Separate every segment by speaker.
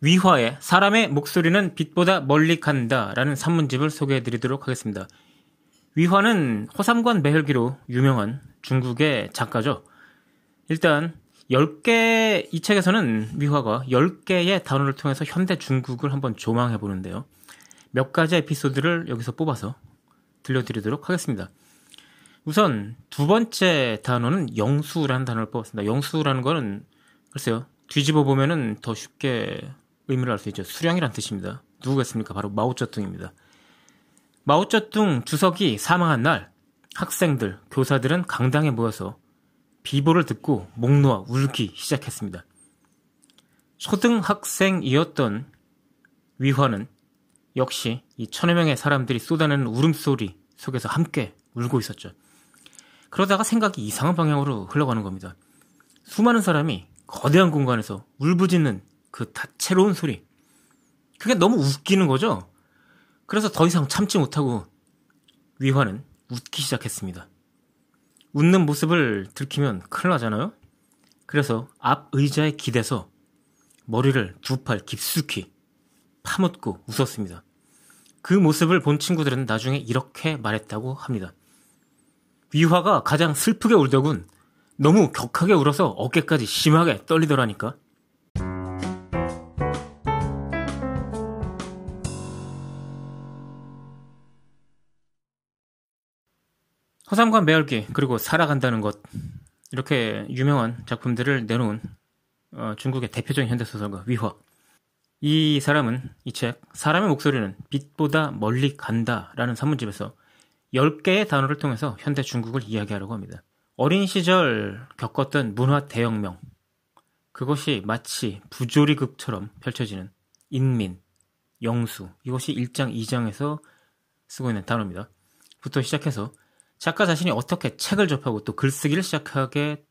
Speaker 1: 위화의 사람의 목소리는 빛보다 멀리 간다라는 산문집을 소개해 드리도록 하겠습니다. 위화는 호삼관 매혈기로 유명한 중국의 작가죠. 일단 10개 이 책에서는 위화가 10개의 단어를 통해서 현대 중국을 한번 조망해 보는데요. 몇 가지 에피소드를 여기서 뽑아서 들려드리도록 하겠습니다. 우선 두 번째 단어는 영수라는 단어를 뽑았습니다. 영수라는 거는 글쎄요. 뒤집어 보면은 더 쉽게 의미를 알 수 있죠. 수령이란 뜻입니다. 누구겠습니까? 바로 마오쩌둥입니다. 마오쩌둥 주석이 사망한 날 학생들, 교사들은 강당에 모여서 비보를 듣고 목 놓아 울기 시작했습니다. 초등학생이었던 위화는 역시 이 천여 명의 사람들이 쏟아내는 울음소리 속에서 함께 울고 있었죠. 그러다가 생각이 이상한 방향으로 흘러가는 겁니다. 수많은 사람이 거대한 공간에서 울부짖는 그 다채로운 소리. 그게 너무 웃기는 거죠? 그래서 더 이상 참지 못하고 위화는 웃기 시작했습니다. 웃는 모습을 들키면 큰일 나잖아요? 그래서 앞 의자에 기대서 머리를 두 팔 깊숙이 파묻고 웃었습니다. 그 모습을 본 친구들은 나중에 이렇게 말했다고 합니다. 위화가 가장 슬프게 울더군 너무 격하게 울어서 어깨까지 심하게 떨리더라니까. 허삼관 매열기 그리고 살아간다는 것 이렇게 유명한 작품들을 내놓은 어, 중국의 대표적인 현대 소설가 위화 이 사람은 이 책 사람의 목소리는 빛보다 멀리 간다라는 산문집에서 10개의 단어를 통해서 현대 중국을 이야기하려고 합니다. 어린 시절 겪었던 문화 대혁명 그것이 마치 부조리극처럼 펼쳐지는 인민, 영수 이것이 1장, 2장에서 쓰고 있는 단어입니다. 부터 시작해서 작가 자신이 어떻게 책을 접하고 또 글쓰기를 시작하게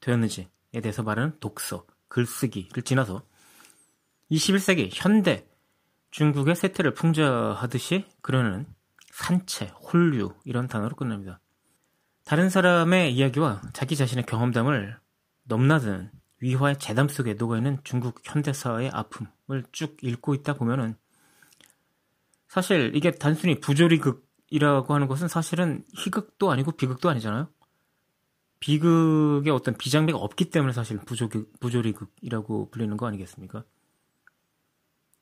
Speaker 1: 되었는지에 대해서 말하는 독서, 글쓰기를 지나서 21세기 현대 중국의 세태를 풍자하듯이 그려내는 산채, 홀류 이런 단어로 끝납니다. 다른 사람의 이야기와 자기 자신의 경험담을 넘나드는 위화의 재담 속에 녹아있는 중국 현대사의 아픔을 쭉 읽고 있다 보면은 사실 이게 단순히 부조리극 이라고 하는 것은 사실은 희극도 아니고 비극도 아니잖아요. 비극의 어떤 비장미가 없기 때문에 사실 부조극, 부조리극이라고 불리는 거 아니겠습니까?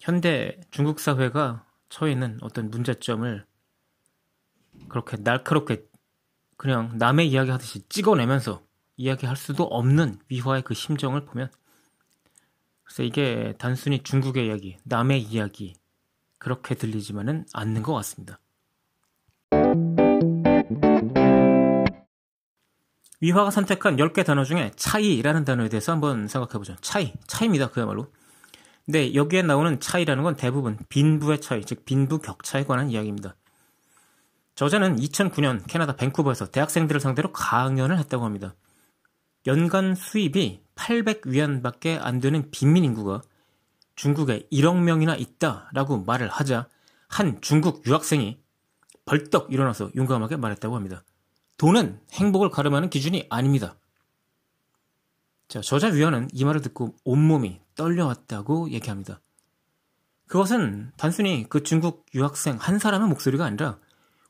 Speaker 1: 현대 중국 사회가 처해 있는 어떤 문제점을 그렇게 날카롭게 그냥 남의 이야기 하듯이 찍어내면서 이야기할 수도 없는 위화의 그 심정을 보면 그래서 이게 단순히 중국의 이야기, 남의 이야기 그렇게 들리지만은 않는 것 같습니다. 위화가 선택한 10개 단어 중에 차이라는 단어에 대해서 한번 생각해보죠. 차이. 차이입니다. 그야말로. 근데 여기에 나오는 차이라는 건 대부분 빈부의 차이, 즉 빈부 격차에 관한 이야기입니다. 저자는 2009년 캐나다 밴쿠버에서 대학생들을 상대로 강연을 했다고 합니다. 연간 수입이 800위안밖에 안 되는 빈민 인구가 중국에 1억 명이나 있다라고 말을 하자 한 중국 유학생이 벌떡 일어나서 용감하게 말했다고 합니다. 돈은 행복을 가름하는 기준이 아닙니다. 자, 저자 위원은 이 말을 듣고 온몸이 떨려왔다고 얘기합니다. 그것은 단순히 그 중국 유학생 한 사람의 목소리가 아니라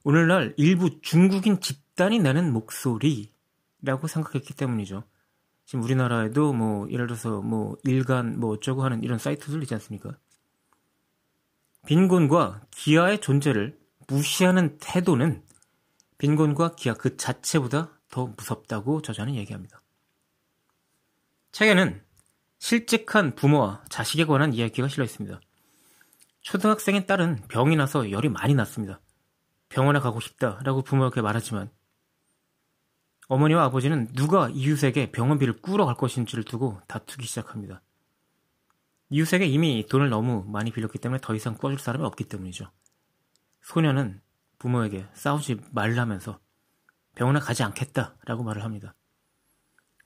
Speaker 1: 오늘날 일부 중국인 집단이 내는 목소리라고 생각했기 때문이죠. 지금 우리나라에도 뭐 예를 들어서 뭐 일간 뭐 어쩌고 하는 이런 사이트들 있지 않습니까? 빈곤과 기아의 존재를 무시하는 태도는 빈곤과 기아 그 자체보다 더 무섭다고 저자는 얘기합니다. 책에는 실직한 부모와 자식에 관한 이야기가 실려 있습니다. 초등학생의 딸은 병이 나서 열이 많이 났습니다. 병원에 가고 싶다라고 부모에게 말하지만 어머니와 아버지는 누가 이웃에게 병원비를 꾸러 갈 것인지를 두고 다투기 시작합니다. 이웃에게 이미 돈을 너무 많이 빌렸기 때문에 더 이상 꿔줄 사람이 없기 때문이죠. 소녀는 부모에게 싸우지 말라면서 병원에 가지 않겠다라고 말을 합니다.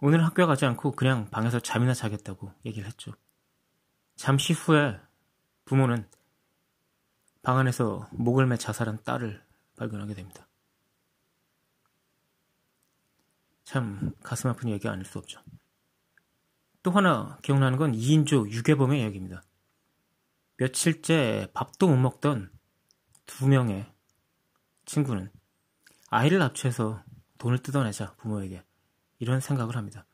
Speaker 1: 오늘 학교에 가지 않고 그냥 방에서 잠이나 자겠다고 얘기를 했죠. 잠시 후에 부모는 방 안에서 목을 매 자살한 딸을 발견하게 됩니다. 참 가슴 아픈 얘기 아닐 수 없죠. 또 하나 기억나는 건 2인조 유괴범의 이야기입니다. 며칠째 밥도 못 먹던 두 명의 친구는 아이를 납치해서 돈을 뜯어내자 부모에게 이런 생각을 합니다.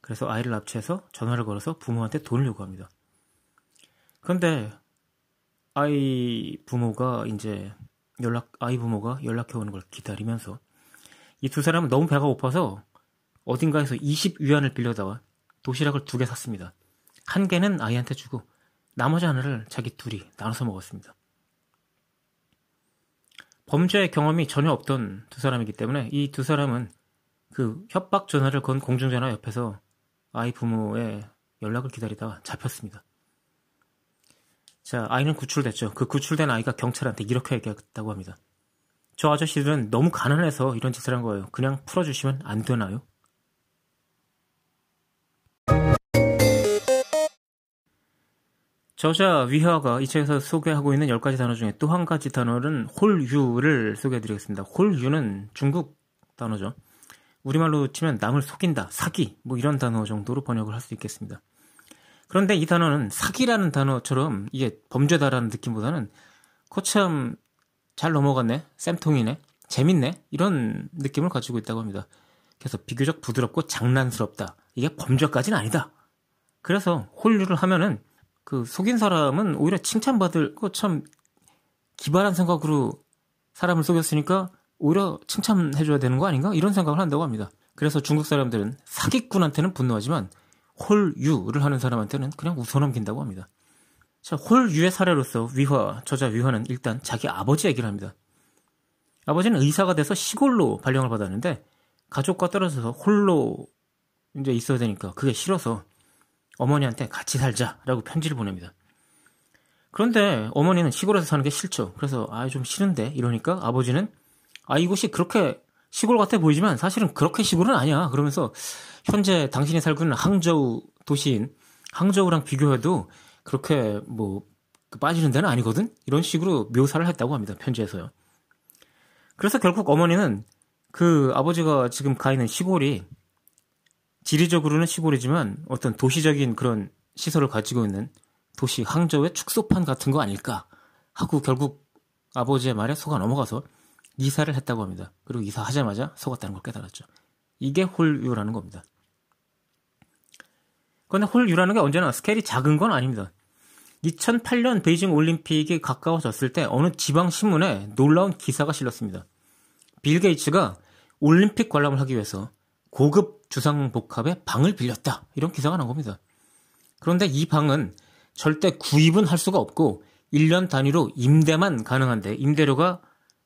Speaker 1: 그래서 아이를 납치해서 전화를 걸어서 부모한테 돈을 요구합니다. 그런데 아이 부모가 이제 연락 아이 부모가 연락해 오는 걸 기다리면서 이 두 사람은 너무 배가 고파서 어딘가에서 20 위안을 빌려다가 도시락을 두 개 샀습니다. 한 개는 아이한테 주고 나머지 하나를 자기 둘이 나눠서 먹었습니다. 범죄 경험이 전혀 없던 두 사람이기 때문에 이 두 사람은 그 협박 전화를 건 공중전화 옆에서 아이 부모의 연락을 기다리다가 잡혔습니다. 자, 아이는 구출됐죠. 그 구출된 아이가 경찰한테 이렇게 얘기했다고 합니다. 저 아저씨들은 너무 가난해서 이런 짓을 한 거예요. 그냥 풀어주시면 안 되나요? 저자 위화가 이 책에서 소개하고 있는 10가지 단어 중에 또 한 가지 단어는 홀유를 소개해드리겠습니다. 홀유는 중국 단어죠. 우리말로 치면 남을 속인다, 사기, 뭐 이런 단어 정도로 번역을 할 수 있겠습니다. 그런데 이 단어는 사기라는 단어처럼 이게 범죄다라는 느낌보다는 거참 잘 넘어갔네, 쌤통이네, 재밌네 이런 느낌을 가지고 있다고 합니다. 그래서 비교적 부드럽고 장난스럽다. 이게 범죄까지는 아니다. 그래서 홀류를 하면은 그 속인 사람은 오히려 칭찬받을 거 참 기발한 생각으로 사람을 속였으니까 오히려 칭찬해줘야 되는 거 아닌가? 이런 생각을 한다고 합니다. 그래서 중국 사람들은 사기꾼한테는 분노하지만 홀유를 하는 사람한테는 그냥 웃어넘긴다고 합니다. 자, 홀유의 사례로서 위화, 저자 위화는 일단 자기 아버지 얘기를 합니다. 아버지는 의사가 돼서 시골로 발령을 받았는데 가족과 떨어져서 홀로 이제 있어야 되니까 그게 싫어서 어머니한테 같이 살자라고 편지를 보냅니다. 그런데 어머니는 시골에서 사는 게 싫죠. 그래서 아 좀 싫은데 이러니까 아버지는 아 이곳이 그렇게 시골 같아 보이지만 사실은 그렇게 시골은 아니야. 그러면서 현재 당신이 살고 있는 항저우 도시인 항저우랑 비교해도 그렇게 뭐 빠지는 데는 아니거든. 이런 식으로 묘사를 했다고 합니다. 편지에서요. 그래서 결국 어머니는 그 아버지가 지금 가 있는 시골이 지리적으로는 시골이지만 어떤 도시적인 그런 시설을 가지고 있는 도시 항저우의 축소판 같은 거 아닐까 하고 결국 아버지의 말에 속아 넘어가서 이사를 했다고 합니다. 그리고 이사하자마자 속았다는 걸 깨달았죠. 이게 홀유라는 겁니다. 그런데 홀유라는 게 언제나 스케일이 작은 건 아닙니다. 2008년 베이징 올림픽이 가까워졌을 때 어느 지방 신문에 놀라운 기사가 실렸습니다. 빌 게이츠가 올림픽 관람을 하기 위해서 고급 주상복합의 방을 빌렸다. 이런 기사가 난 겁니다. 그런데 이 방은 절대 구입은 할 수가 없고 1년 단위로 임대만 가능한데 임대료가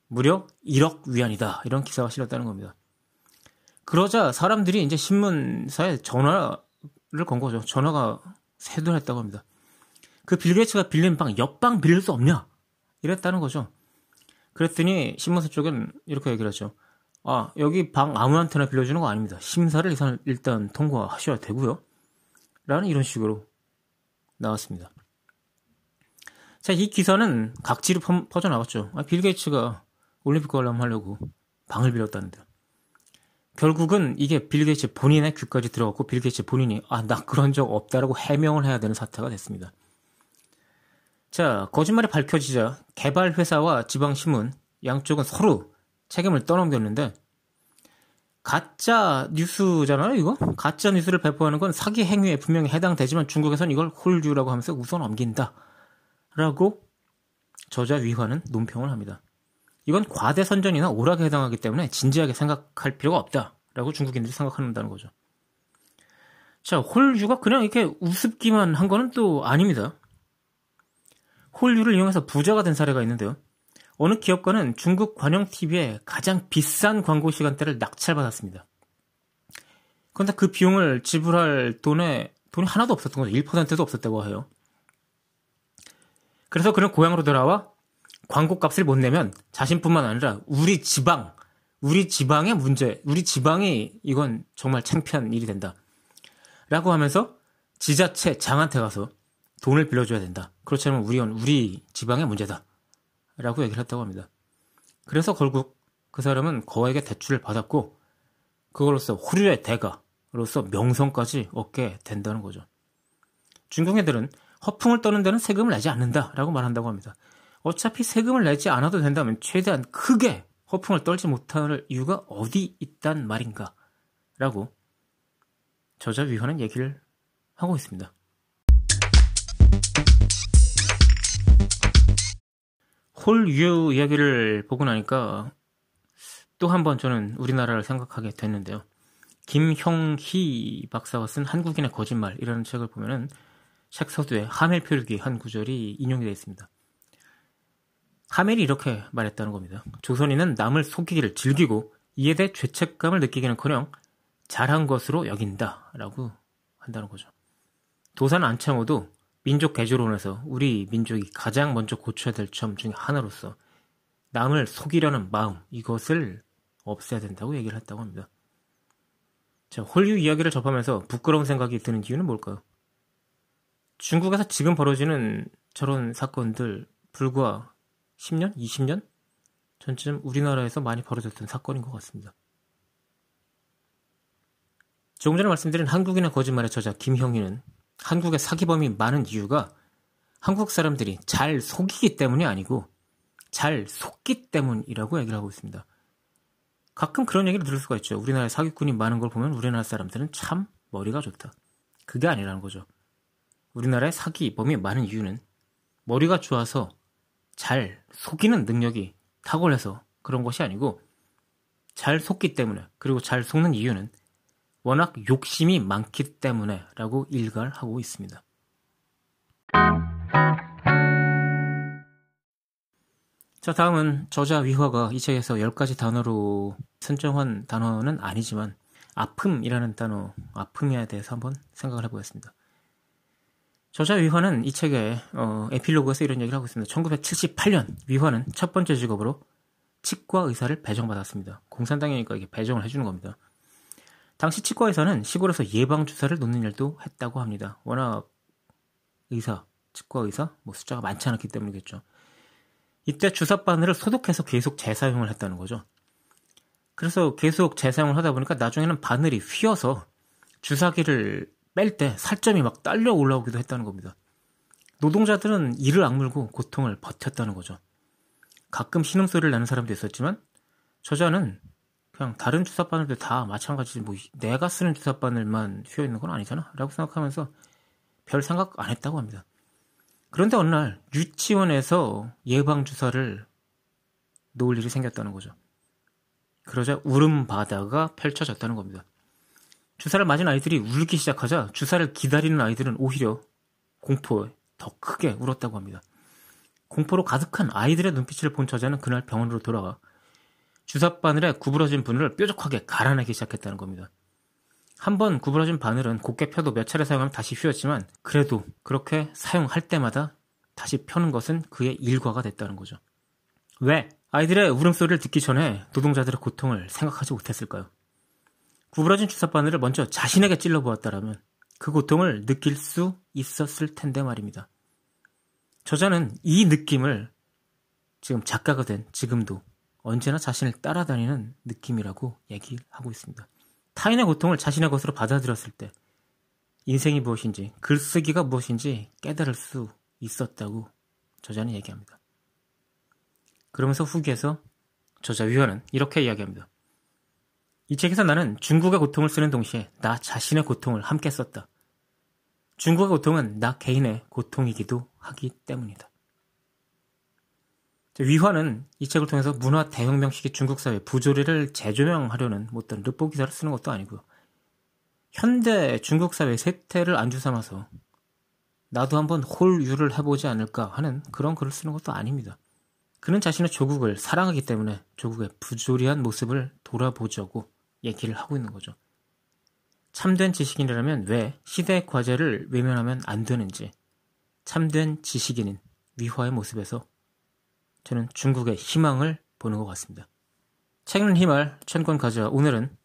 Speaker 1: 무려 1억 위안이다. 이런 기사가 실렸다는 겁니다. 그러자 사람들이 이제 신문사에 전화를 건 거죠. 전화가 세도했다고 합니다. 그 빌게이츠가 빌린 방 옆방 빌릴 수 없냐? 이랬다는 거죠. 그랬더니 신문사 쪽은 이렇게 얘기를 하죠. 아, 여기 방 아무한테나 빌려주는 거 아닙니다. 심사를 일단, 통과하셔야 되고요. 라는 이런 식으로 나왔습니다. 자, 이 기사는 각지로 퍼, 퍼져나갔죠 아, 빌 게이츠가 올림픽 관람하려고 방을 빌렸다는데. 결국은 이게 빌 게이츠 본인의 귀까지 들어갔고 빌 게이츠 본인이 아, 나 그런 적 없다라고 해명을 해야 되는 사태가 됐습니다. 자, 거짓말이 밝혀지자 개발회사와 지방신문 양쪽은 서로 책임을 떠넘겼는데 가짜 뉴스잖아요, 이거? 가짜 뉴스를 배포하는 건 사기 행위에 분명히 해당되지만 중국에선 이걸 홀유라고 하면서 웃어 넘긴다. 라고 저자 위화는 논평을 합니다. 이건 과대선전이나 오락에 해당하기 때문에 진지하게 생각할 필요가 없다. 라고 중국인들이 생각한다는 거죠. 자, 홀유가 그냥 이렇게 우습기만 한 거는 또 아닙니다. 홀유를 이용해서 부자가 된 사례가 있는데요. 어느 기업가는 중국 관영 TV에 가장 비싼 광고 시간대를 낙찰받았습니다. 그런데 그 비용을 지불할 돈에 돈이 하나도 없었던 거죠. 1%도 없었다고 해요. 그래서 그는 고향으로 돌아와 광고 값을 못 내면 자신뿐만 아니라 우리 지방, 우리 지방의 문제, 우리 지방이 이건 정말 창피한 일이 된다. 라고 하면서 지자체 장한테 가서 돈을 빌려줘야 된다. 그렇지 않으면 우리, 우리 지방의 문제다. 라고 얘기를 했다고 합니다. 그래서 결국 그 사람은 거액의 대출을 받았고 그걸로써 호류의 대가로서 명성까지 얻게 된다는 거죠. 중국 애들은 허풍을 떠는 데는 세금을 내지 않는다라고 말한다고 합니다. 어차피 세금을 내지 않아도 된다면 최대한 크게 허풍을 떨지 못할 이유가 어디 있단 말인가? 라고 저자 위헌은 얘기를 하고 있습니다. 홀유 이야기를 보고 나니까 또 한 번 저는 우리나라를 생각하게 됐는데요. 김형희 박사가 쓴 한국인의 거짓말이라는 책을 보면은 책 서두에 하멜 표류기 한 구절이 인용이 되어 있습니다. 하멜이 이렇게 말했다는 겁니다. 조선인은 남을 속이기를 즐기고 이에 대해 죄책감을 느끼기는커녕 잘한 것으로 여긴다라고 한다는 거죠. 도산 안창호도 민족 개조론에서 우리 민족이 가장 먼저 고쳐야 될 점 중에 하나로서 남을 속이려는 마음 이것을 없애야 된다고 얘기를 했다고 합니다. 자, 홀유 이야기를 접하면서 부끄러운 생각이 드는 이유는 뭘까요? 중국에서 지금 벌어지는 저런 사건들 불과 10년? 20년? 전쯤 우리나라에서 많이 벌어졌던 사건인 것 같습니다. 조금 전에 말씀드린 한국인의 거짓말의 저자 김형희는 한국의 사기범이 많은 이유가 한국 사람들이 잘 속이기 때문이 아니고 잘 속기 때문이라고 얘기를 하고 있습니다. 가끔 그런 얘기를 들을 수가 있죠. 우리나라에 사기꾼이 많은 걸 보면 우리나라 사람들은 참 머리가 좋다. 그게 아니라는 거죠. 우리나라의 사기범이 많은 이유는 머리가 좋아서 잘 속이는 능력이 탁월해서 그런 것이 아니고 잘 속기 때문에 그리고 잘 속는 이유는 워낙 욕심이 많기 때문에 라고 일갈 하고 있습니다. 자, 다음은 저자 위화가 이 책에서 10가지 단어로 선정한 단어는 아니지만 아픔이라는 단어, 아픔에 대해서 한번 생각을 해보겠습니다. 저자 위화는 이 책의 어, 에필로그에서 이런 얘기를 하고 있습니다. 1978년 위화는 첫 번째 직업으로 치과 의사를 배정받았습니다. 공산당이니까 이게 배정을 해주는 겁니다. 당시 치과 의사는 시골에서 예방 주사를 놓는 일도 했다고 합니다. 워낙 의사, 치과 의사 뭐 숫자가 많지 않았기 때문이겠죠. 이때 주사 바늘을 소독해서 계속 재사용을 했다는 거죠. 그래서 계속 재사용을 하다 보니까 나중에는 바늘이 휘어서 주사기를 뺄 때 살점이 막 딸려 올라오기도 했다는 겁니다. 노동자들은 이를 악물고 고통을 버텼다는 거죠. 가끔 신음소리를 내는 사람도 있었지만 저자는 그냥 다른 주사바늘도 다 마찬가지지 뭐 내가 쓰는 주사바늘만 휘어 있는 건 아니잖아 라고 생각하면서 별 생각 안 했다고 합니다. 그런데 어느 날 유치원에서 예방 주사를 놓을 일이 생겼다는 거죠. 그러자 울음 바다가 펼쳐졌다는 겁니다. 주사를 맞은 아이들이 울기 시작하자 주사를 기다리는 아이들은 오히려 공포에 더 크게 울었다고 합니다. 공포로 가득한 아이들의 눈빛을 본 저자는 그날 병원으로 돌아가 주사 바늘에 구부러진 바늘을 뾰족하게 갈아내기 시작했다는 겁니다. 한 번 구부러진 바늘은 곱게 펴도 몇 차례 사용하면 다시 휘었지만 그래도 그렇게 사용할 때마다 다시 펴는 것은 그의 일과가 됐다는 거죠. 왜? 아이들의 울음소리를 듣기 전에 노동자들의 고통을 생각하지 못했을까요? 구부러진 주사바늘을 먼저 자신에게 찔러보았다라면 그 고통을 느낄 수 있었을 텐데 말입니다. 저자는 이 느낌을 지금 작가가 된 지금도 언제나 자신을 따라다니는 느낌이라고 얘기하고 있습니다. 타인의 고통을 자신의 것으로 받아들였을 때 인생이 무엇인지 글쓰기가 무엇인지 깨달을 수 있었다고 저자는 얘기합니다. 그러면서 후기에서 저자 위원은 이렇게 이야기합니다. 이 책에서 나는 중국의 고통을 쓰는 동시에 나 자신의 고통을 함께 썼다. 중국의 고통은 나 개인의 고통이기도 하기 때문이다. 위화는 이 책을 통해서 문화 대혁명 시기 중국 사회 부조리를 재조명하려는 뭐 어떤 르포 기사를 쓰는 것도 아니고요. 현대 중국 사회 세태를 안주 삼아서 나도 한번 홀유를 해보지 않을까 하는 그런 글을 쓰는 것도 아닙니다. 그는 자신의 조국을 사랑하기 때문에 조국의 부조리한 모습을 돌아보자고 얘기를 하고 있는 거죠. 참된 지식인이라면 왜 시대의 과제를 외면하면 안 되는지, 참된 지식인은 위화의 모습에서 저는 중국의 희망을 보는 것 같습니다. 책은 희말 천권 가져 오늘은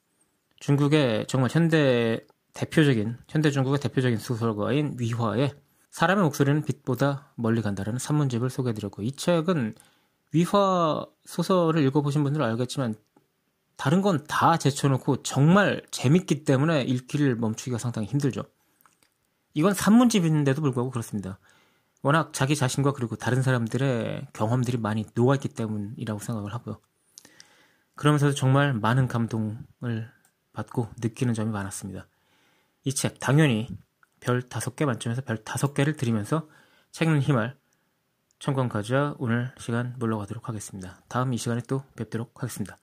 Speaker 1: 중국의 정말 현대 대표적인 현대 중국의 대표적인 소설가인 위화의 사람의 목소리는 빛보다 멀리 간다라는 산문집을 소개해드렸고 이 책은 위화 소설을 읽어보신 분들은 알겠지만 다른 건 다 제쳐놓고 정말 재밌기 때문에 읽기를 멈추기가 상당히 힘들죠. 이건 산문집인데도 불구하고 그렇습니다. 워낙 자기 자신과 그리고 다른 사람들의 경험들이 많이 녹아있기 때문이라고 생각을 하고요. 그러면서도 정말 많은 감동을 받고 느끼는 점이 많았습니다. 이 책 당연히 별 다섯 개 만점에서 별 다섯 개를 드리면서 책는 힘을 청권 가져와 오늘 시간 물러가도록 하겠습니다. 다음 이 시간에 또 뵙도록 하겠습니다.